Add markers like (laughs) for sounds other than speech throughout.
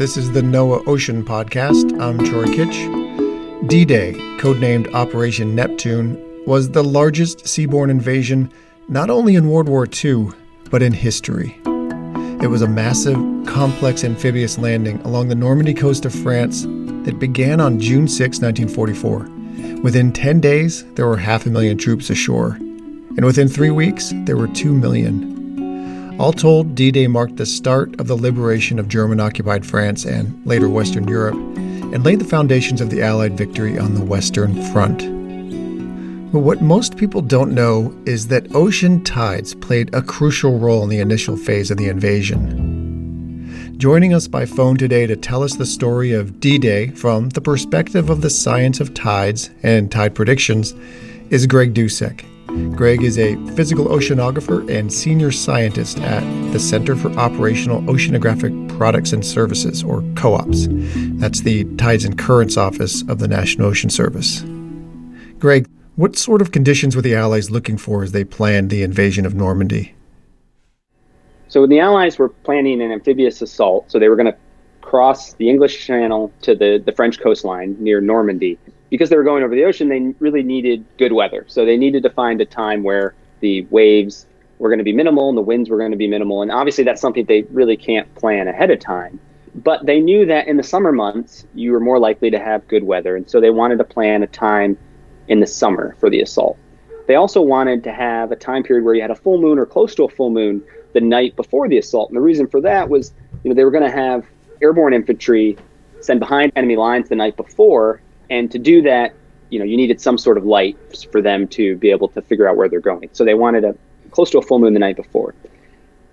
This is the NOAA Ocean Podcast. I'm Troy Kitch. D Day, codenamed Operation Neptune, was the largest seaborne invasion not only in World War II, but in history. It was a massive, complex amphibious landing along the Normandy coast of France that began on June 6, 1944. Within 10 days, there were half a million troops ashore. And within three weeks, there were 2 million. All told, D Day marked the start of the liberation of German occupied France and later Western Europe, and laid the foundations of the Allied victory on the Western Front. But what most people don't know is that ocean tides played a crucial role in the initial phase of the invasion. Joining us by phone today to tell us the story of D Day from the perspective of the science of tides and tide predictions is Greg Dusek. Greg is a physical oceanographer and senior scientist at the Center for Operational Oceanographic Products and Services, or COOPS. That's the Tides and Currents Office of the National Ocean Service. Greg, what sort of conditions were the Allies looking for as they planned the invasion of Normandy? So the Allies were planning an amphibious assault, so they were going to cross the English Channel to the, the French coastline near Normandy because they were going over the ocean, they really needed good weather. So they needed to find a time where the waves were going to be minimal and the winds were going to be minimal. And obviously, that's something they really can't plan ahead of time. But they knew that in the summer months, you were more likely to have good weather. And so they wanted to plan a time in the summer for the assault. They also wanted to have a time period where you had a full moon or close to a full moon the night before the assault. And the reason for that was, you know, they were going to have airborne infantry send behind enemy lines the night before and to do that, you know, you needed some sort of light for them to be able to figure out where they're going. So they wanted a close to a full moon the night before.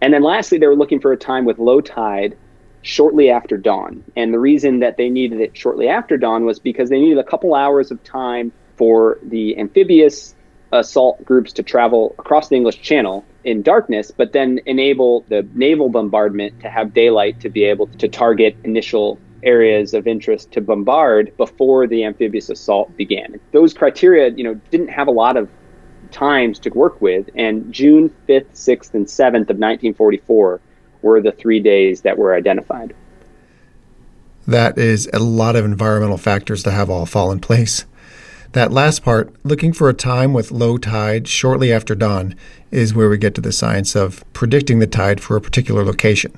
And then lastly, they were looking for a time with low tide shortly after dawn. And the reason that they needed it shortly after dawn was because they needed a couple hours of time for the amphibious assault groups to travel across the English Channel in darkness, but then enable the naval bombardment to have daylight to be able to target initial areas of interest to bombard before the amphibious assault began. Those criteria, you know, didn't have a lot of times to work with, and June 5th, 6th, and 7th of 1944 were the three days that were identified. That is a lot of environmental factors to have all fall in place. That last part, looking for a time with low tide shortly after dawn, is where we get to the science of predicting the tide for a particular location.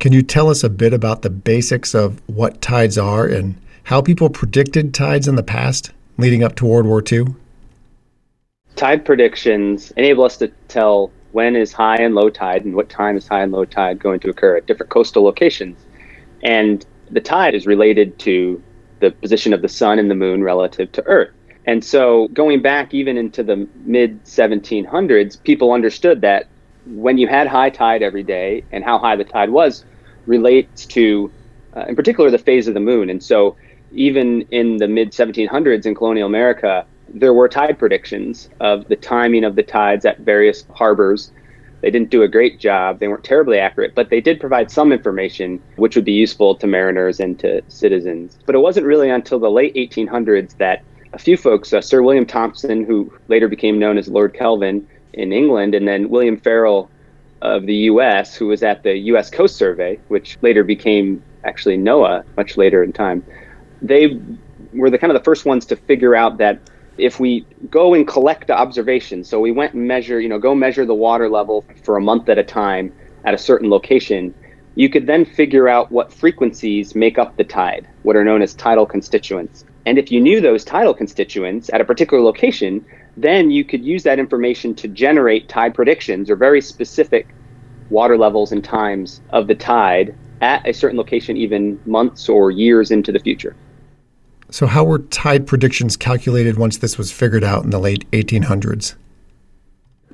Can you tell us a bit about the basics of what tides are and how people predicted tides in the past leading up to World War II? Tide predictions enable us to tell when is high and low tide and what time is high and low tide going to occur at different coastal locations. And the tide is related to the position of the sun and the moon relative to Earth. And so, going back even into the mid 1700s, people understood that when you had high tide every day and how high the tide was relates to, uh, in particular, the phase of the moon. And so, even in the mid 1700s in colonial America, there were tide predictions of the timing of the tides at various harbors. They didn't do a great job. They weren't terribly accurate, but they did provide some information which would be useful to mariners and to citizens. But it wasn't really until the late 1800s that a few folks, uh, Sir William Thomson, who later became known as Lord Kelvin, in England, and then William Ferrel of the U.S., who was at the U.S. Coast Survey, which later became actually NOAA much later in time. They were the kind of the first ones to figure out that if we go and collect observations, so we went and measure, you know, go measure the water level for a month at a time at a certain location, you could then figure out what frequencies make up the tide, what are known as tidal constituents. And if you knew those tidal constituents at a particular location, then you could use that information to generate tide predictions or very specific water levels and times of the tide at a certain location, even months or years into the future. So, how were tide predictions calculated once this was figured out in the late 1800s?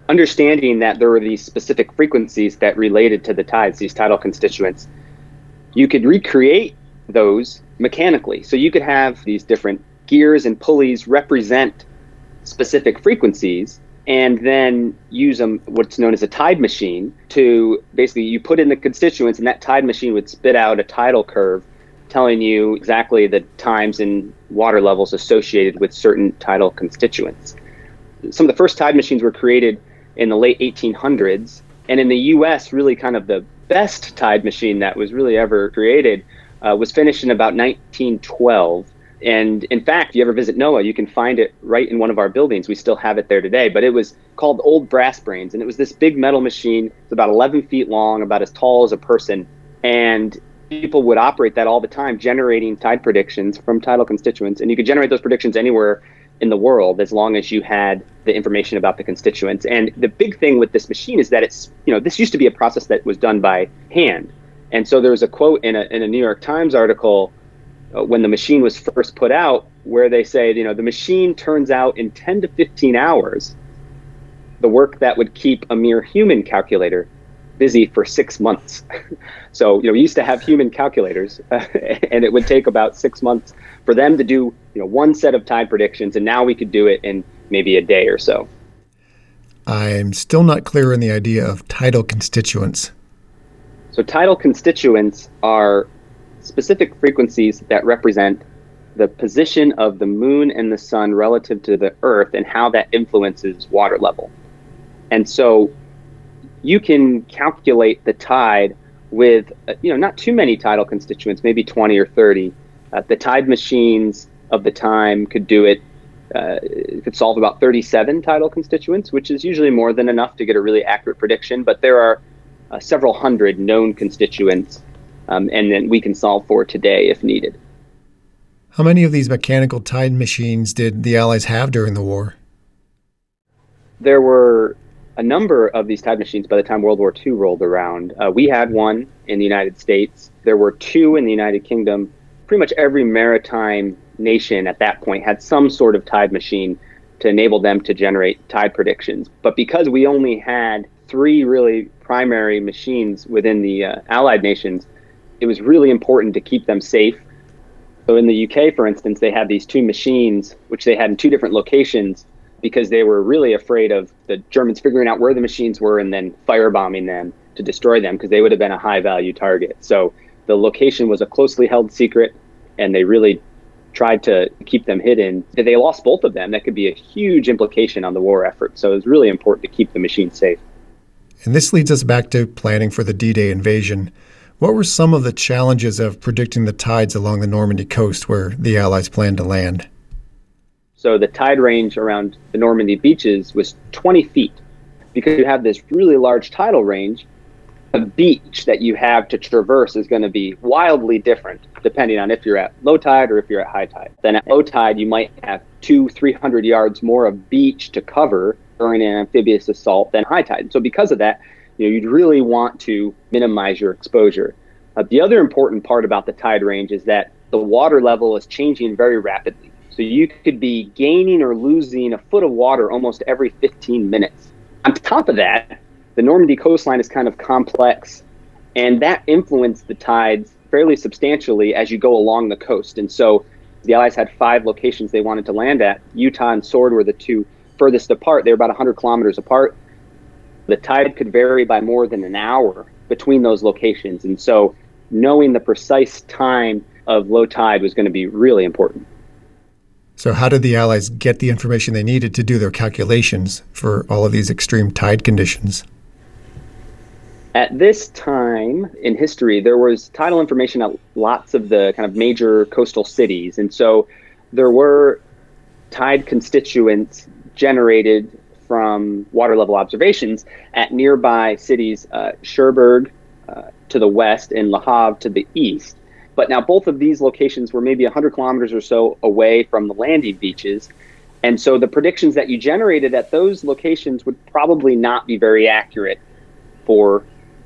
Understanding that there were these specific frequencies that related to the tides, these tidal constituents, you could recreate those mechanically. So, you could have these different gears and pulleys represent specific frequencies and then use them what's known as a tide machine to basically you put in the constituents and that tide machine would spit out a tidal curve telling you exactly the times and water levels associated with certain tidal constituents some of the first tide machines were created in the late 1800s and in the us really kind of the best tide machine that was really ever created uh, was finished in about 1912. And in fact, if you ever visit NOAA, you can find it right in one of our buildings. We still have it there today. But it was called Old Brass Brains. And it was this big metal machine. It's about 11 feet long, about as tall as a person. And people would operate that all the time, generating tide predictions from tidal constituents. And you could generate those predictions anywhere in the world as long as you had the information about the constituents. And the big thing with this machine is that it's, you know, this used to be a process that was done by hand. And so there was a quote in a, in a New York Times article Uh, when the machine was first put out where they say, you know, the machine turns out in 10 to 15 hours the work that would keep a mere human calculator busy for six months. (laughs) so, you know, we used to have human calculators, (laughs) and it would take about six months for them to do, you know, one set of tide predictions, and now we could do it in maybe a day or so. I'm still not clear on the idea of tidal constituents. So, tidal constituents are specific frequencies that represent the position of the moon and the sun relative to the earth and how that influences water level. And so, you can calculate the tide with, uh, you know, not too many tidal constituents, maybe 20 or 30. Uh, the tide machines of the time could do it uh, could solve about 37 tidal constituents, which is usually more than enough to get a really accurate prediction. But there are uh, several hundred known constituents, um, and then we can solve for today if needed. How many of these mechanical tide machines did the Allies have during the war? There were a number of these tide machines by the time World War II rolled around. Uh, we had one in the United States. There were two in the United Kingdom. Pretty much every maritime nation at that point had some sort of tide machine to enable them to generate tide predictions. But because we only had three really primary machines within the uh, Allied nations, it was really important to keep them safe. So in the UK, for instance, they had these two machines, which they had in two different locations, because they were really afraid of the Germans figuring out where the machines were and then firebombing them to destroy them, because they would have been a high value target. So the location was a closely held secret, and they really tried to keep them hidden. If they lost both of them, that could be a huge implication on the war effort. So it was really important to keep the machines safe. And this leads us back to planning for the D Day invasion. What were some of the challenges of predicting the tides along the Normandy coast where the Allies planned to land? So the tide range around the Normandy beaches was 20 feet. Because you have this really large tidal range, the beach that you have to traverse is going to be wildly different depending on if you're at low tide or if you're at high tide. Then at low tide, you might have two, 300 yards more of beach to cover during an amphibious assault than high tide. So because of that, you know, you'd really want to minimize your exposure. Uh, the other important part about the tide range is that the water level is changing very rapidly. So you could be gaining or losing a foot of water almost every 15 minutes. On top of that, the Normandy coastline is kind of complex, and that influenced the tides fairly substantially as you go along the coast. And so the Allies had five locations they wanted to land at. Utah and Sword were the two furthest apart. They were about 100 kilometers apart. The tide could vary by more than an hour between those locations. And so knowing the precise time of low tide was going to be really important. So, how did the Allies get the information they needed to do their calculations for all of these extreme tide conditions? At this time in history, there was tidal information at lots of the kind of major coastal cities. And so there were tide constituents generated from water level observations at nearby cities, uh, Cherbourg uh, to the west and Le Havre to the east. But now both of these locations were maybe 100 kilometers or so away from the landing beaches. And so the predictions that you generated at those locations would probably not be very accurate for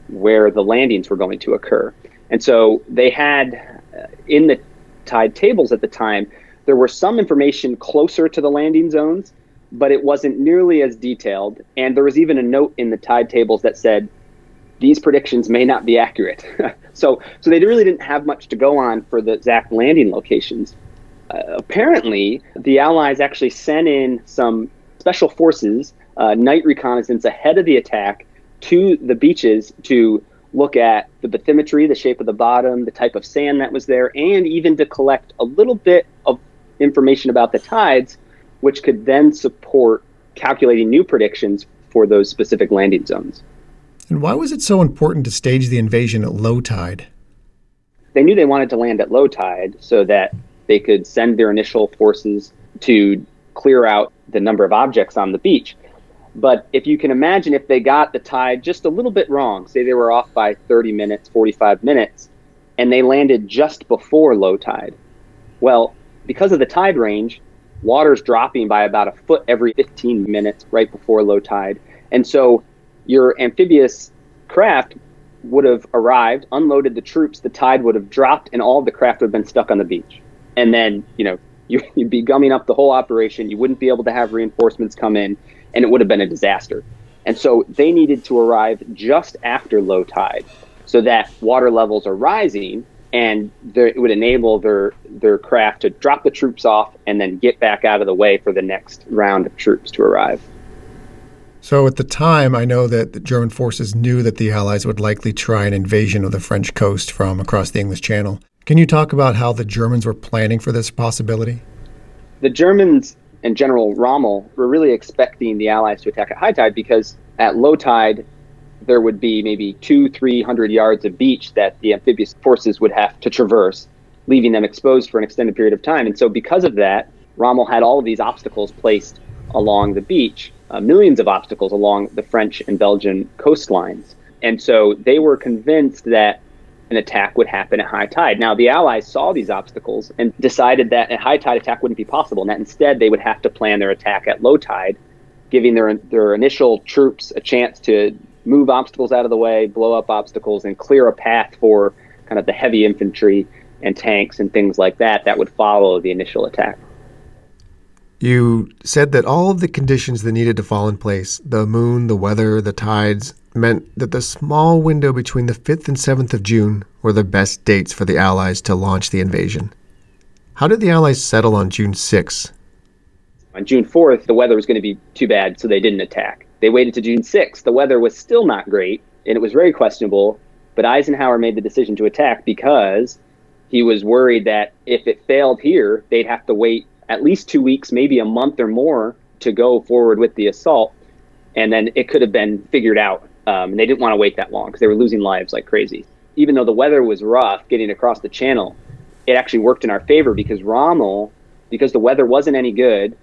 where the landings were going to occur. And so they had uh, in the tide tables at the time, there were some information closer to the landing zones, but it wasn't nearly as detailed. And there was even a note in the tide tables that said, these predictions may not be accurate. (laughs) so, so they really didn't have much to go on for the exact landing locations. Uh, apparently, the Allies actually sent in some special forces, uh, night reconnaissance ahead of the attack, to the beaches to look at the bathymetry, the shape of the bottom, the type of sand that was there, and even to collect a little bit of information about the tides, which could then support calculating new predictions for those specific landing zones. And why was it so important to stage the invasion at low tide? they knew they wanted to land at low tide so that they could send their initial forces to clear out the number of objects on the beach. But if you can imagine, if they got the tide just a little bit wrong, say they were off by 30 minutes, 45 minutes, and they landed just before low tide, well, because of the tide range, water's dropping by about a foot every 15 minutes right before low tide. And so your amphibious craft would have arrived, unloaded the troops, the tide would have dropped, and all the craft would have been stuck on the beach. And then, you know, (laughs) you, would be gumming up the whole operation. You wouldn't be able to have reinforcements come in, and it would have been a disaster. And so they needed to arrive just after low tide so that water levels are rising and it would enable their their craft to drop the troops off and then get back out of the way for the next round of troops to arrive. So at the time, I know that the German forces knew that the Allies would likely try an invasion of the French coast from across the English Channel. Can you talk about how the Germans were planning for this possibility? The Germans and General Rommel were really expecting the Allies to attack at high tide because at low tide, there would be maybe two, three hundred yards of beach that the amphibious forces would have to traverse, leaving them exposed for an extended period of time. And so, because of that, Rommel had all of these obstacles placed along the beach, uh, millions of obstacles along the French and Belgian coastlines. And so, they were convinced that an attack would happen at high tide. Now, the Allies saw these obstacles and decided that a high tide attack wouldn't be possible, and that instead they would have to plan their attack at low tide, giving their their initial troops a chance to move obstacles out of the way, blow up obstacles, and clear a path for kind of the heavy infantry and tanks and things like that that would follow the initial attack. You said that all of the conditions that needed to fall in place the moon, the weather, the tides meant that the small window between the 5th and 7th of June were the best dates for the Allies to launch the invasion. How did the Allies settle on June 6? On June 4th, the weather was going to be too bad, so they didn't attack. They waited to June 6th. The weather was still not great, and it was very questionable. But Eisenhower made the decision to attack because he was worried that if it failed here, they'd have to wait at least two weeks, maybe a month or more, to go forward with the assault. And then it could have been figured out. Um, and they didn't want to wait that long because they were losing lives like crazy. Even though the weather was rough getting across the channel, it actually worked in our favor because Rommel, because the weather wasn't any good,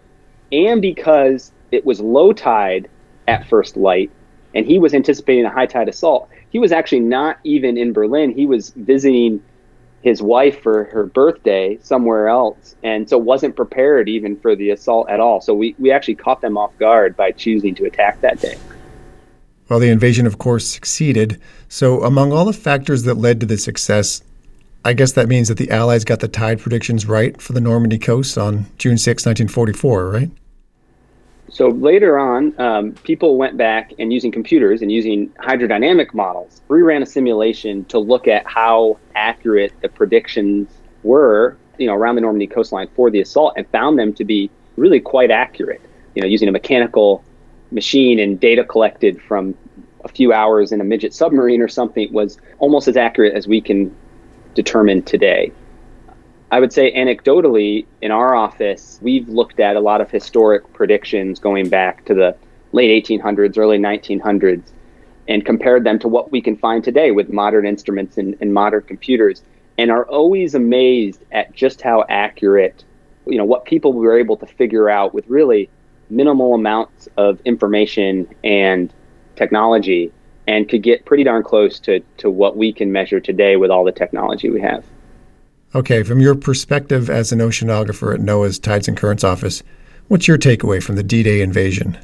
and because it was low tide at first light, and he was anticipating a high tide assault. He was actually not even in Berlin. He was visiting his wife for her birthday somewhere else, and so wasn't prepared even for the assault at all. So we, we actually caught them off guard by choosing to attack that day. Well, the invasion, of course, succeeded. So, among all the factors that led to the success, I guess that means that the Allies got the tide predictions right for the Normandy coast on June 6, 1944, right? So later on, um, people went back and using computers and using hydrodynamic models, reran a simulation to look at how accurate the predictions were, you know, around the Normandy coastline for the assault, and found them to be really quite accurate. You know, using a mechanical machine and data collected from a few hours in a midget submarine or something was almost as accurate as we can determine today. I would say anecdotally, in our office, we've looked at a lot of historic predictions going back to the late 1800s, early 1900s, and compared them to what we can find today with modern instruments and, and modern computers, and are always amazed at just how accurate, you know, what people were able to figure out with really minimal amounts of information and technology, and could get pretty darn close to, to what we can measure today with all the technology we have. Okay, from your perspective as an oceanographer at NOAA's Tides and Currents office, what's your takeaway from the D Day invasion?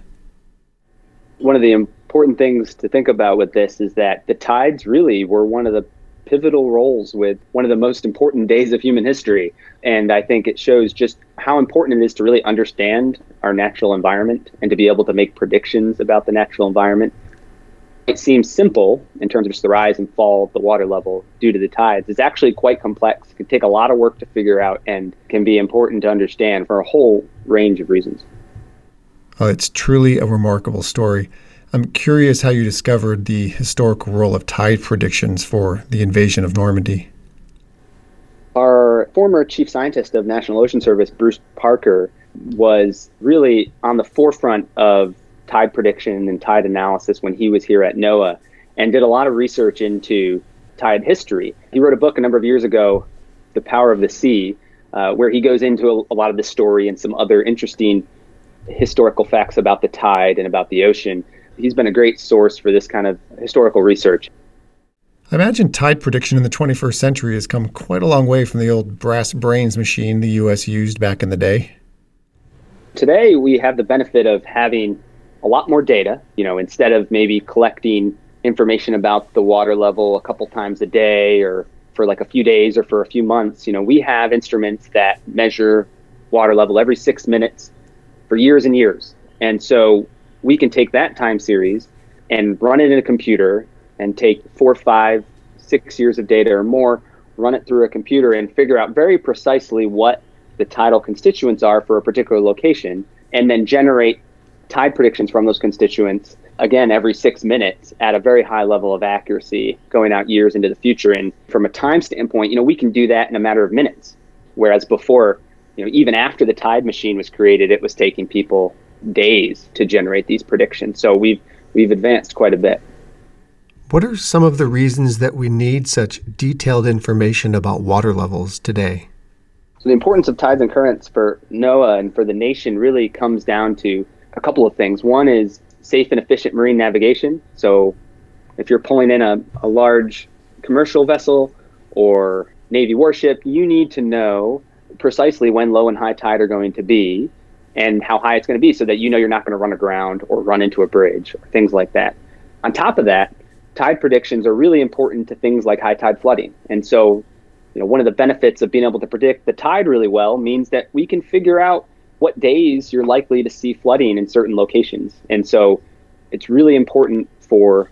One of the important things to think about with this is that the tides really were one of the pivotal roles with one of the most important days of human history. And I think it shows just how important it is to really understand our natural environment and to be able to make predictions about the natural environment it seems simple in terms of just the rise and fall of the water level due to the tides. It's actually quite complex. It can take a lot of work to figure out and can be important to understand for a whole range of reasons. Oh, it's truly a remarkable story. I'm curious how you discovered the historical role of tide predictions for the invasion of Normandy. Our former chief scientist of National Ocean Service, Bruce Parker, was really on the forefront of tide prediction and tide analysis when he was here at NOAA and did a lot of research into tide history. He wrote a book a number of years ago, The Power of the Sea, uh, where he goes into a, a lot of the story and some other interesting historical facts about the tide and about the ocean. He's been a great source for this kind of historical research. I imagine tide prediction in the 21st century has come quite a long way from the old brass brains machine the U.S. used back in the day. Today, we have the benefit of having a lot more data. You know, instead of maybe collecting information about the water level a couple times a day or for like a few days or for a few months, you know, we have instruments that measure water level every six minutes for years and years. And so we can take that time series and run it in a computer and take four, five, six years of data or more, run it through a computer and figure out very precisely what the tidal constituents are for a particular location, and then generate tide predictions from those constituents again every six minutes at a very high level of accuracy going out years into the future. And from a time standpoint, you know, we can do that in a matter of minutes. Whereas before, you know, even after the tide machine was created, it was taking people days to generate these predictions. So we've we've advanced quite a bit. What are some of the reasons that we need such detailed information about water levels today? So the importance of tides and currents for NOAA and for the nation really comes down to a couple of things. One is safe and efficient marine navigation. So if you're pulling in a, a large commercial vessel or Navy warship, you need to know precisely when low and high tide are going to be and how high it's going to be so that you know you're not going to run aground or run into a bridge or things like that. On top of that, tide predictions are really important to things like high tide flooding. And so, you know, one of the benefits of being able to predict the tide really well means that we can figure out what days you're likely to see flooding in certain locations. And so, it's really important for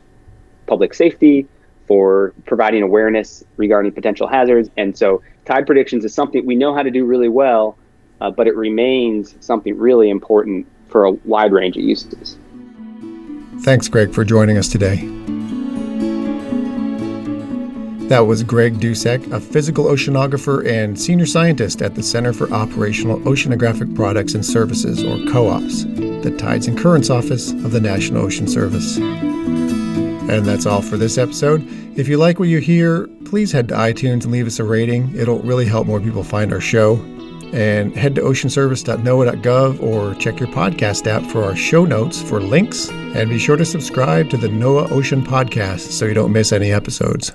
public safety, for providing awareness regarding potential hazards. And so, tide predictions is something we know how to do really well, uh, but it remains something really important for a wide range of uses. Thanks, Greg, for joining us today. That was Greg Dusek, a physical oceanographer and senior scientist at the Center for Operational Oceanographic Products and Services, or COOPS, the Tides and Currents Office of the National Ocean Service. And that's all for this episode. If you like what you hear, please head to iTunes and leave us a rating. It'll really help more people find our show. And head to oceanservice.noaa.gov or check your podcast app for our show notes for links. And be sure to subscribe to the NOAA Ocean Podcast so you don't miss any episodes.